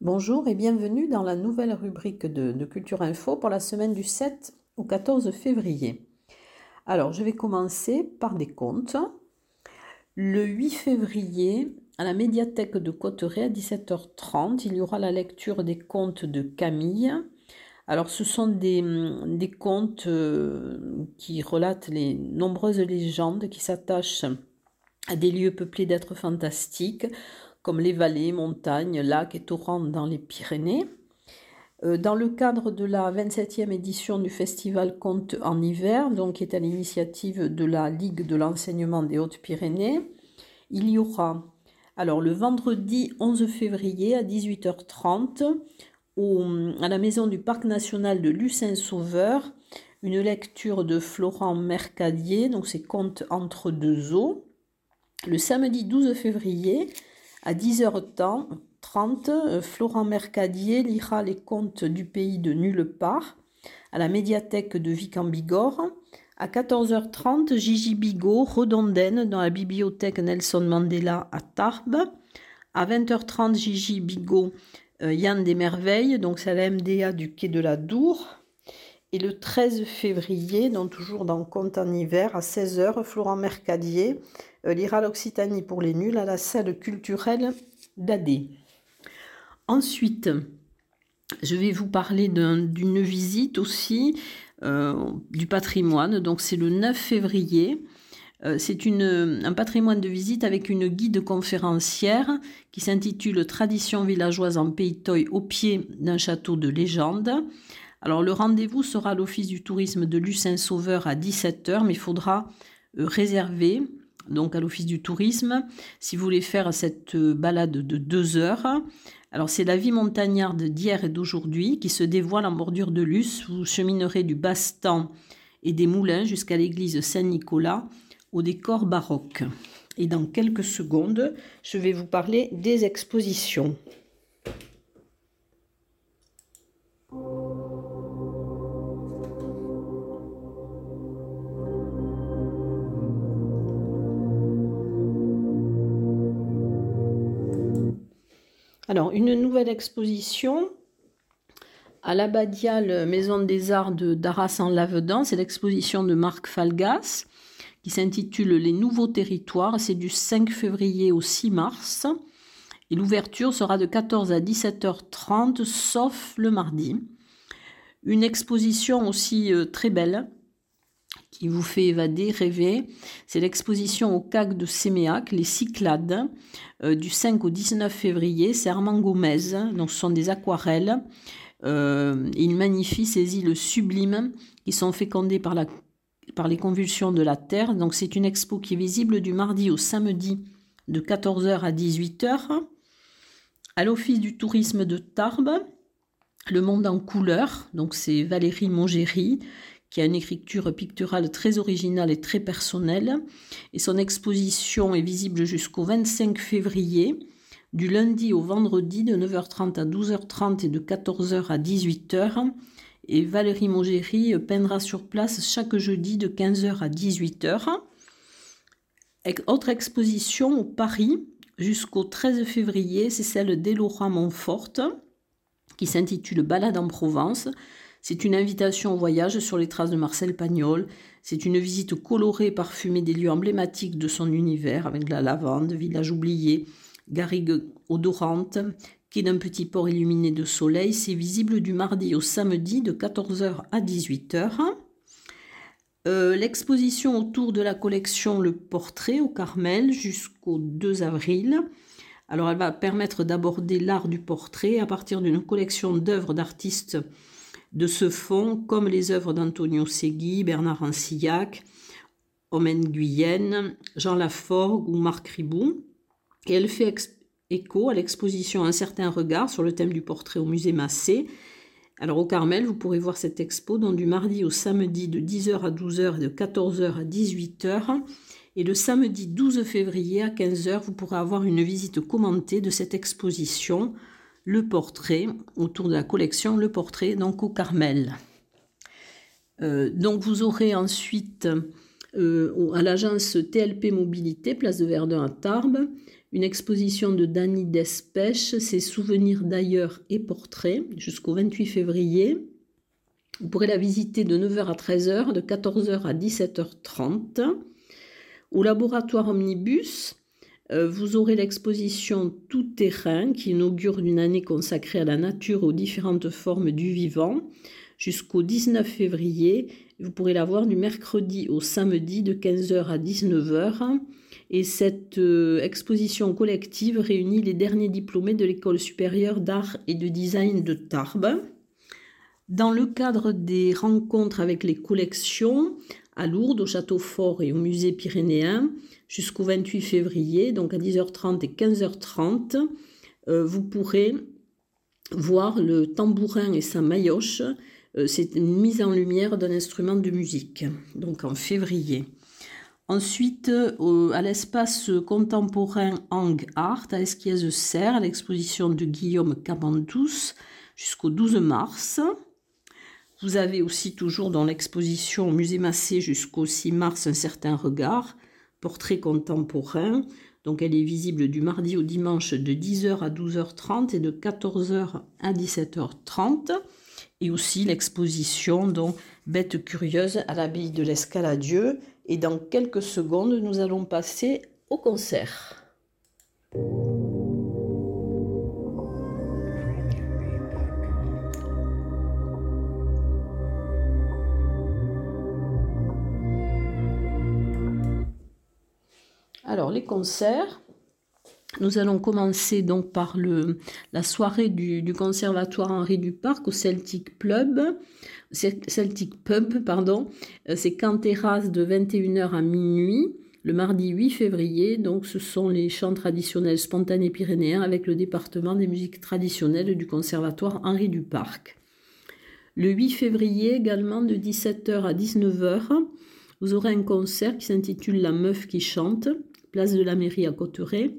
Bonjour et bienvenue dans la nouvelle rubrique de, Culture Info pour la semaine du 7 au 14 février. Alors, je vais commencer par des contes. Le 8 février, à la médiathèque de Cotteret à 17h30, il y aura la lecture des contes de Camille. Alors ce sont des, des contes euh, qui relatent les nombreuses légendes qui s'attachent à des lieux peuplés d'êtres fantastiques comme les vallées, montagnes, lacs et torrents dans les Pyrénées. Euh, dans le cadre de la 27e édition du festival Contes en hiver, donc qui est à l'initiative de la Ligue de l'enseignement des Hautes-Pyrénées, il y aura alors le vendredi 11 février à 18h30 à la maison du Parc national de Lucin-Sauveur une lecture de Florent Mercadier, donc c'est Contes entre deux eaux. Le samedi 12 février à 10h30, Florent Mercadier lira les contes du pays de nulle part à la médiathèque de Vic en Bigorre. À 14h30, Gigi Bigot redondaine dans la bibliothèque Nelson Mandela à Tarbes. À 20h30, Gigi Bigot, euh, Yann des Merveilles, donc c'est la MDA du quai de la Dour. Et le 13 février, donc toujours dans Conte en hiver, à 16h, Florent Mercadier euh, lira l'Occitanie pour les nuls à la salle culturelle d'Adé. Ensuite, je vais vous parler d'une visite aussi euh, du patrimoine. Donc c'est le 9 février. Euh, c'est un patrimoine de visite avec une guide conférencière qui s'intitule Tradition villageoise en Pays au pied d'un château de légende. Alors le rendez-vous sera à l'Office du tourisme de Lucin-Sauveur à 17h, mais il faudra euh, réserver donc à l'Office du tourisme si vous voulez faire cette balade de deux heures. Alors c'est la vie montagnarde d'hier et d'aujourd'hui qui se dévoile en bordure de Luce. Vous cheminerez du Bastan et des Moulins jusqu'à l'église Saint-Nicolas au décor baroque. Et dans quelques secondes, je vais vous parler des expositions. Alors, une nouvelle exposition à l'abbadiale Maison des Arts d'Arras en Lavedan, c'est l'exposition de Marc Falgas qui s'intitule Les nouveaux territoires. C'est du 5 février au 6 mars. Et l'ouverture sera de 14 à 17h30, sauf le mardi. Une exposition aussi euh, très belle qui vous fait évader, rêver. C'est l'exposition au CAC de Séméac, les Cyclades, euh, du 5 au 19 février. C'est Armand Gomez, donc ce sont des aquarelles. Euh, il magnifie ces îles sublimes qui sont fécondées par, la, les convulsions de la Terre. Donc c'est une expo qui est visible du mardi au samedi de 14h à 18h. À l'Office du tourisme de Tarbes, Le Monde en couleur, donc c'est Valérie Mongéry qui a une écriture picturale très originale et très personnelle. Et son exposition est visible jusqu'au 25 février, du lundi au vendredi de 9h30 à 12h30 et de 14h à 18h. Et Valérie Mogéry peindra sur place chaque jeudi de 15h à 18h. Autre exposition au Paris jusqu'au 13 février, c'est celle d'Elora Montfort qui s'intitule Balade en Provence. C'est une invitation au voyage sur les traces de Marcel Pagnol. C'est une visite colorée, parfumée des lieux emblématiques de son univers, avec la lavande, village oublié, garrigue odorante, quai d'un petit port illuminé de soleil. C'est visible du mardi au samedi de 14h à 18h. Euh, l'exposition autour de la collection Le Portrait au Carmel jusqu'au 2 avril. Alors elle va permettre d'aborder l'art du portrait à partir d'une collection d'œuvres d'artistes de ce fond, comme les œuvres d'Antonio Segui, Bernard Ancillac, Omen Guyenne, Jean Laforgue ou Marc Ribou. Elle fait écho à l'exposition Un certain regard sur le thème du portrait au musée Massé. Alors au Carmel, vous pourrez voir cette expo donc du mardi au samedi de 10h à 12h et de 14h à 18h. Et le samedi 12 février à 15h, vous pourrez avoir une visite commentée de cette exposition le portrait, autour de la collection Le portrait, donc au Carmel. Euh, donc vous aurez ensuite euh, à l'agence TLP Mobilité, place de Verdun à Tarbes, une exposition de Dany Despèche, ses souvenirs d'ailleurs et portraits, jusqu'au 28 février. Vous pourrez la visiter de 9h à 13h, de 14h à 17h30. Au laboratoire Omnibus, vous aurez l'exposition Tout terrain qui inaugure une année consacrée à la nature aux différentes formes du vivant jusqu'au 19 février. Vous pourrez la voir du mercredi au samedi de 15h à 19h. Et cette euh, exposition collective réunit les derniers diplômés de l'École supérieure d'art et de design de Tarbes. Dans le cadre des rencontres avec les collections, à Lourdes, au Château Fort et au Musée pyrénéen, jusqu'au 28 février, donc à 10h30 et 15h30, euh, vous pourrez voir le tambourin et sa maillotche euh, c'est une mise en lumière d'un instrument de musique, donc en février. Ensuite, à l'espace contemporain Hang Art à Esquiez-Serre, l'exposition de Guillaume Cabantous jusqu'au 12 mars. Vous avez aussi toujours dans l'exposition au musée Massé jusqu'au 6 mars un certain regard, portrait contemporain. Donc elle est visible du mardi au dimanche de 10h à 12h30 et de 14h à 17h30 et aussi l'exposition dont Bête curieuse à l'abbaye de l'Escaladieu. Et dans quelques secondes, nous allons passer au concert. Concerts, nous allons commencer donc par la soirée du, conservatoire Henri Duparc au Celtic Pub. Celtic Pub, pardon. Euh, c'est quand terrasse de 21h à minuit, le mardi 8 février. Donc, ce sont les chants traditionnels spontanés pyrénéens avec le département des musiques traditionnelles du conservatoire Henri Duparc. Le 8 février, également de 17h à 19h, vous aurez un concert qui s'intitule La meuf qui chante, place de la mairie à Cotteret.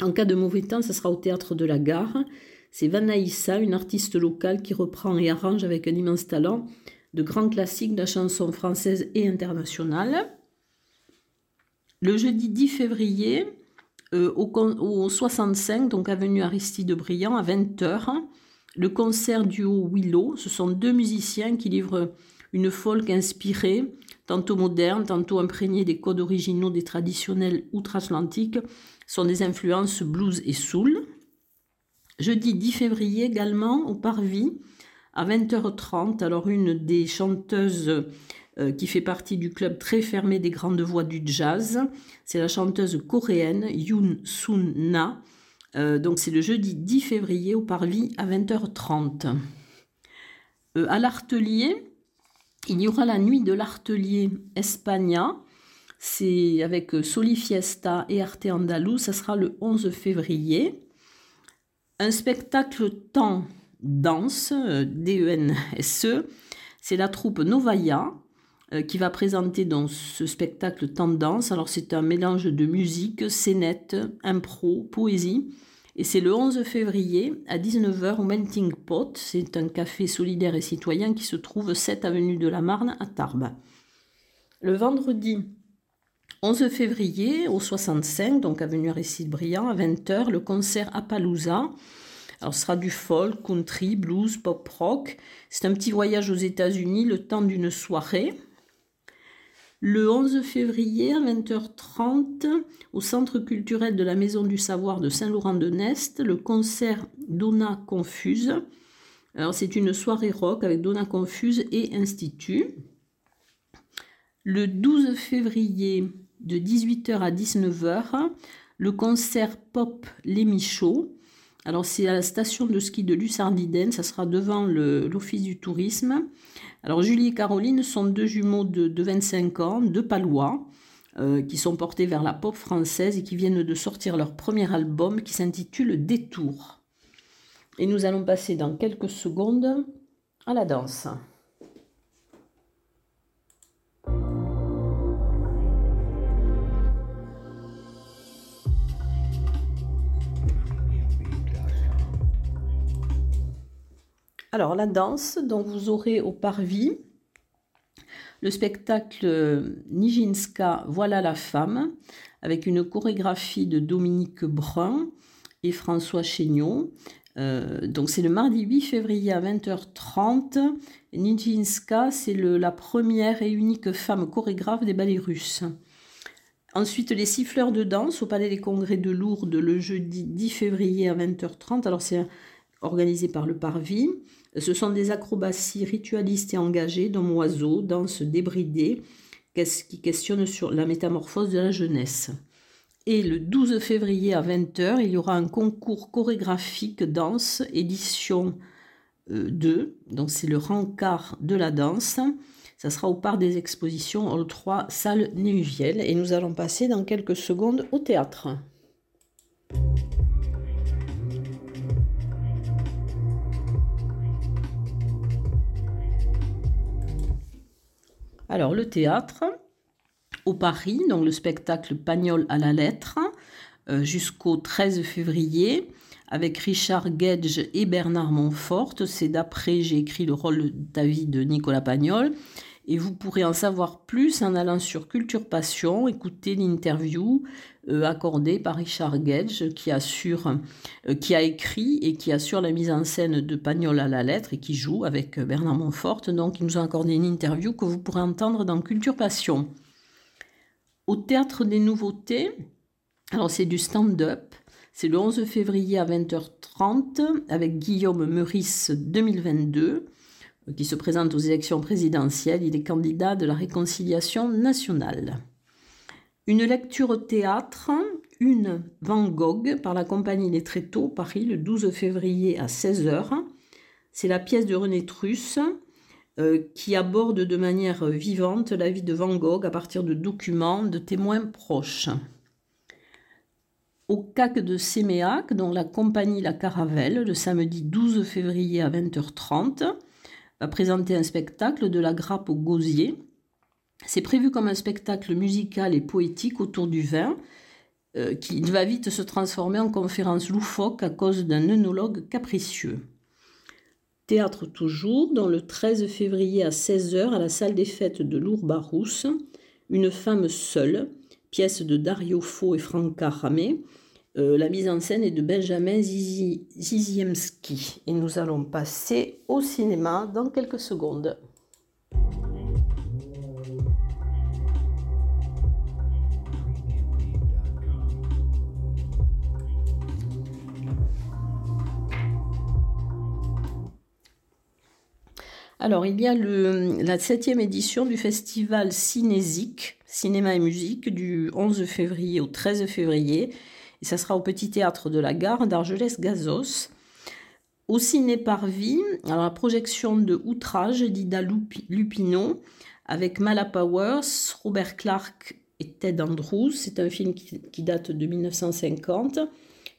En cas de mauvais temps, ce sera au théâtre de la gare. C'est Vanaïssa, une artiste locale qui reprend et arrange avec un immense talent de grands classiques de la chanson française et internationale. Le jeudi 10 février, euh, au, 65, donc avenue Aristide Briand, à 20h, le concert duo Willow. Ce sont deux musiciens qui livrent une folk inspirée, tantôt moderne, tantôt imprégnée des codes originaux des traditionnels outre-Atlantique sont des influences blues et soul. Jeudi 10 février également au Parvis à 20h30. Alors une des chanteuses euh, qui fait partie du club très fermé des grandes voix du jazz, c'est la chanteuse coréenne Yoon Sun Na. Euh, donc c'est le jeudi 10 février au Parvis à 20h30. Euh, à l'Artelier, il y aura la nuit de l'Artelier Espagna c'est avec euh, Soli Fiesta et Arte Andalou, ça sera le 11 février. Un spectacle temps danse, euh, D-E-N-S-E, c'est la troupe Novaya euh, qui va présenter dans ce spectacle danse. Alors c'est un mélange de musique, scénette, impro, poésie. Et c'est le 11 février à 19h au Melting Pot. C'est un café solidaire et citoyen qui se trouve 7 avenue de la Marne à Tarbes. Le vendredi 11 février au 65, donc avenue Aristide Briand, à 20h, le concert à Palouza. Alors, ce sera du folk, country, blues, pop rock. C'est un petit voyage aux États-Unis le temps d'une soirée. Le 11 février à 20h30, au Centre culturel de la Maison du Savoir de Saint-Laurent-de-Nest, le concert Donna Confuse. C'est une soirée rock avec Donna Confuse et Institut. Le 12 février de 18h à 19h, le concert pop Les Michauds. Alors c'est à la station de ski de Lussardiden, ça sera devant l'office du tourisme. Alors Julie et Caroline sont deux jumeaux de, 25 ans, deux palois, euh, qui sont portés vers la pop française et qui viennent de sortir leur premier album qui s'intitule Détour. Et nous allons passer dans quelques secondes à la danse. Alors la danse, donc vous aurez au parvis le spectacle Nijinska Voilà la femme, avec une chorégraphie de Dominique Brun et François Chéniaud. Euh, donc c'est le mardi 8 février à 20h30. Nijinska, c'est la première et unique femme chorégraphe des ballets russes. Ensuite, les siffleurs de danse au Palais des Congrès de Lourdes le jeudi 10 février à 20h30. Alors c'est organisé par le Parvis. Ce sont des acrobaties ritualistes et engagées d'hommes oiseaux, danse débridée, qui questionnent sur la métamorphose de la jeunesse. Et le 12 février à 20h, il y aura un concours chorégraphique danse, édition 2. Euh, Donc c'est le rencard de la danse. Ça sera au parc des expositions Hall 3, salle Néuvielle. Et nous allons passer dans quelques secondes au théâtre. Alors le théâtre, au Paris, donc le spectacle Pagnol à la lettre, euh, jusqu'au 13 février, avec Richard Gedge et Bernard Montfort. C'est d'après, j'ai écrit le rôle David de Nicolas Pagnol. Et vous pourrez en savoir plus en allant sur Culture Passion, écouter l'interview euh, accordée par Richard Gedge, qui, assure, euh, qui a écrit et qui assure la mise en scène de Pagnol à la lettre et qui joue avec Bernard Montfort. Donc, il nous a accordé une interview que vous pourrez entendre dans Culture Passion. Au Théâtre des Nouveautés, alors c'est du stand-up. C'est le 11 février à 20h30 avec Guillaume Meurice 2022 qui se présente aux élections présidentielles. Il est candidat de la réconciliation nationale. Une lecture au théâtre, une Van Gogh par la compagnie Les Tréteaux, Paris, le 12 février à 16h. C'est la pièce de René Truss euh, qui aborde de manière vivante la vie de Van Gogh à partir de documents, de témoins proches. Au CAC de Séméac, dont la compagnie La Caravelle, le samedi 12 février à 20h30, va présenter un spectacle de la grappe au gosier. C'est prévu comme un spectacle musical et poétique autour du vin, euh, qui va vite se transformer en conférence loufoque à cause d'un œnologue capricieux. Théâtre toujours, dans le 13 février à 16h à la salle des fêtes de Lourbarousse, Une femme seule, pièce de Dario Fo et Franca Ramé, euh, la mise en scène est de Benjamin Ziziemski. Et nous allons passer au cinéma dans quelques secondes. Alors, il y a le, la septième édition du festival Cinésique, Cinéma et Musique, du 11 février au 13 février. Et ça sera au Petit Théâtre de la Gare d'Argelès-Gazos. Au ciné Parvis, alors la projection de Outrage d'Ida Lupino avec Mala Powers, Robert Clark et Ted Andrews. C'est un film qui, date de 1950.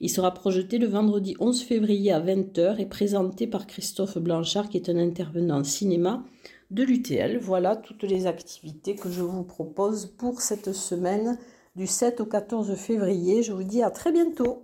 Il sera projeté le vendredi 11 février à 20h et présenté par Christophe Blanchard, qui est un intervenant cinéma de l'UTL. Voilà toutes les activités que je vous propose pour cette semaine du 7 au 14 février. Je vous dis à très bientôt.